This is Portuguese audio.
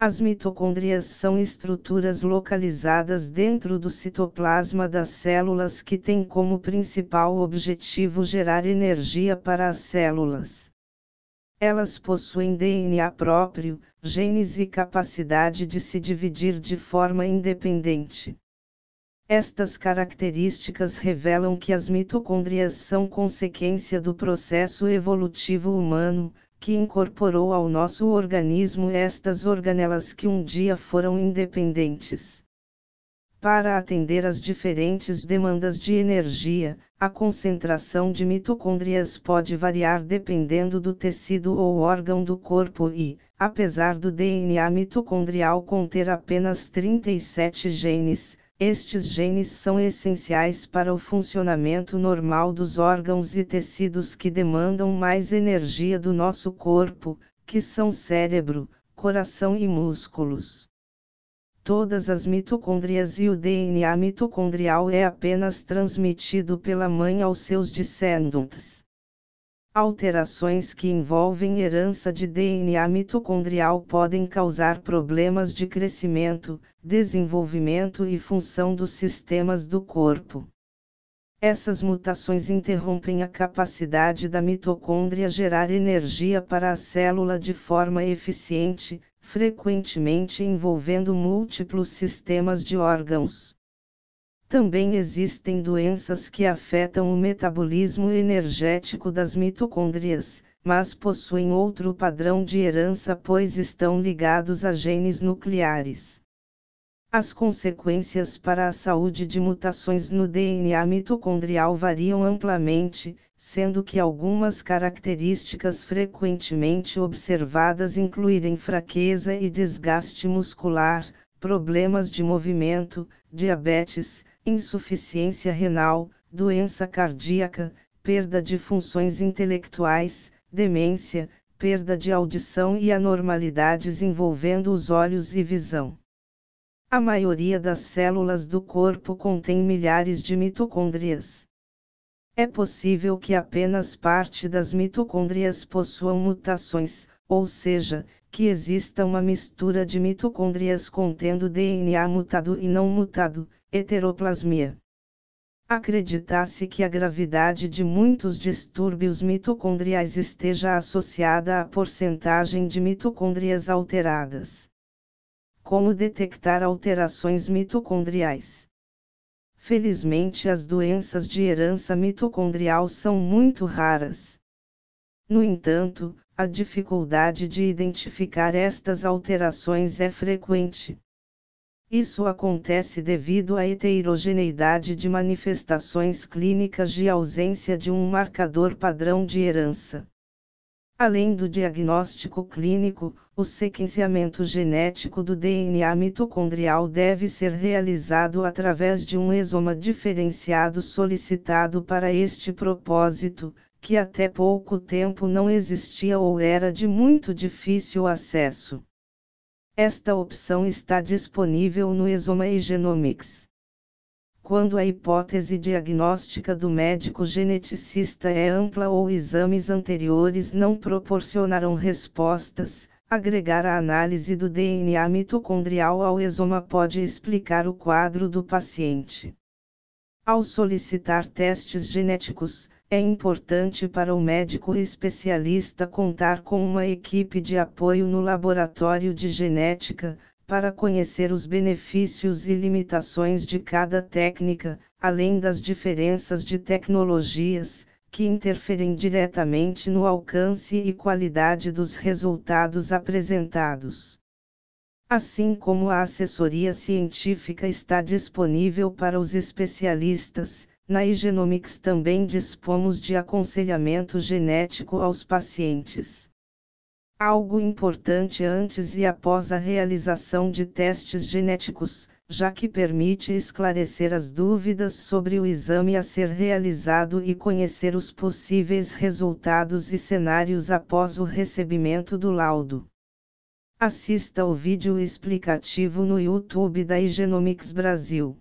As mitocôndrias são estruturas localizadas dentro do citoplasma das células que têm como principal objetivo gerar energia para as células. Elas possuem DNA próprio, genes e capacidade de se dividir de forma independente. Estas características revelam que as mitocôndrias são consequência do processo evolutivo humano, que incorporou ao nosso organismo estas organelas que um dia foram independentes. Para atender às diferentes demandas de energia, a concentração de mitocôndrias pode variar dependendo do tecido ou órgão do corpo e, apesar do DNA mitocondrial conter apenas 37 genes, estes genes são essenciais para o funcionamento normal dos órgãos e tecidos que demandam mais energia do nosso corpo, que são cérebro, coração e músculos. Todas as mitocôndrias e o DNA mitocondrial é apenas transmitido pela mãe aos seus descendentes. Alterações que envolvem herança de DNA mitocondrial podem causar problemas de crescimento, desenvolvimento e função dos sistemas do corpo. Essas mutações interrompem a capacidade da mitocôndria gerar energia para a célula de forma eficiente, frequentemente envolvendo múltiplos sistemas de órgãos. Também existem doenças que afetam o metabolismo energético das mitocôndrias, mas possuem outro padrão de herança pois estão ligados a genes nucleares. As consequências para a saúde de mutações no DNA mitocondrial variam amplamente, sendo que algumas características frequentemente observadas incluírem fraqueza e desgaste muscular, problemas de movimento, diabetes, insuficiência renal, doença cardíaca, perda de funções intelectuais, demência, perda de audição e anormalidades envolvendo os olhos e visão. A maioria das células do corpo contém milhares de mitocôndrias. É possível que apenas parte das mitocôndrias possuam mutações, ou seja, que exista uma mistura de mitocôndrias contendo DNA mutado e não mutado, heteroplasmia. Acredita-se que a gravidade de muitos distúrbios mitocondriais esteja associada à porcentagem de mitocôndrias alteradas. Como detectar alterações mitocondriais? Felizmente, as doenças de herança mitocondrial são muito raras. No entanto, a dificuldade de identificar estas alterações é frequente. Isso acontece devido à heterogeneidade de manifestações clínicas de ausência de um marcador padrão de herança. Além do diagnóstico clínico, o sequenciamento genético do DNA mitocondrial deve ser realizado através de um exoma diferenciado solicitado para este propósito, que até pouco tempo não existia ou era de muito difícil acesso. Esta opção está disponível no Exoma e Genomics. Quando a hipótese diagnóstica do médico geneticista é ampla ou exames anteriores não proporcionaram respostas, agregar a análise do DNA mitocondrial ao exoma pode explicar o quadro do paciente. Ao solicitar testes genéticos, é importante para o médico especialista contar com uma equipe de apoio no laboratório de genética, para conhecer os benefícios e limitações de cada técnica, além das diferenças de tecnologias, que interferem diretamente no alcance e qualidade dos resultados apresentados. Assim como a assessoria científica está disponível para os especialistas, na Igenomics também dispomos de aconselhamento genético aos pacientes. Algo importante antes e após a realização de testes genéticos, já que permite esclarecer as dúvidas sobre o exame a ser realizado e conhecer os possíveis resultados e cenários após o recebimento do laudo. Assista o vídeo explicativo no YouTube da Igenomics Brasil.